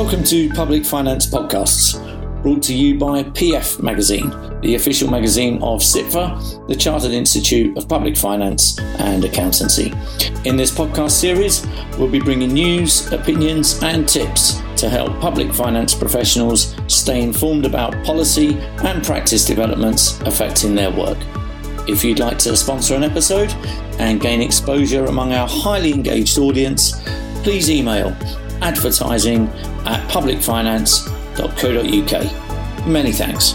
Welcome to Public Finance Podcasts, brought to you by PF Magazine, the official magazine of CIPFA, the Chartered Institute of Public Finance and Accountancy. In this podcast series, we'll be bringing news, opinions, and tips to help public finance professionals stay informed about policy and practice developments affecting their work. If you'd like to sponsor an episode and gain exposure among our highly engaged audience, please email advertising at publicfinance.co.uk. Many thanks.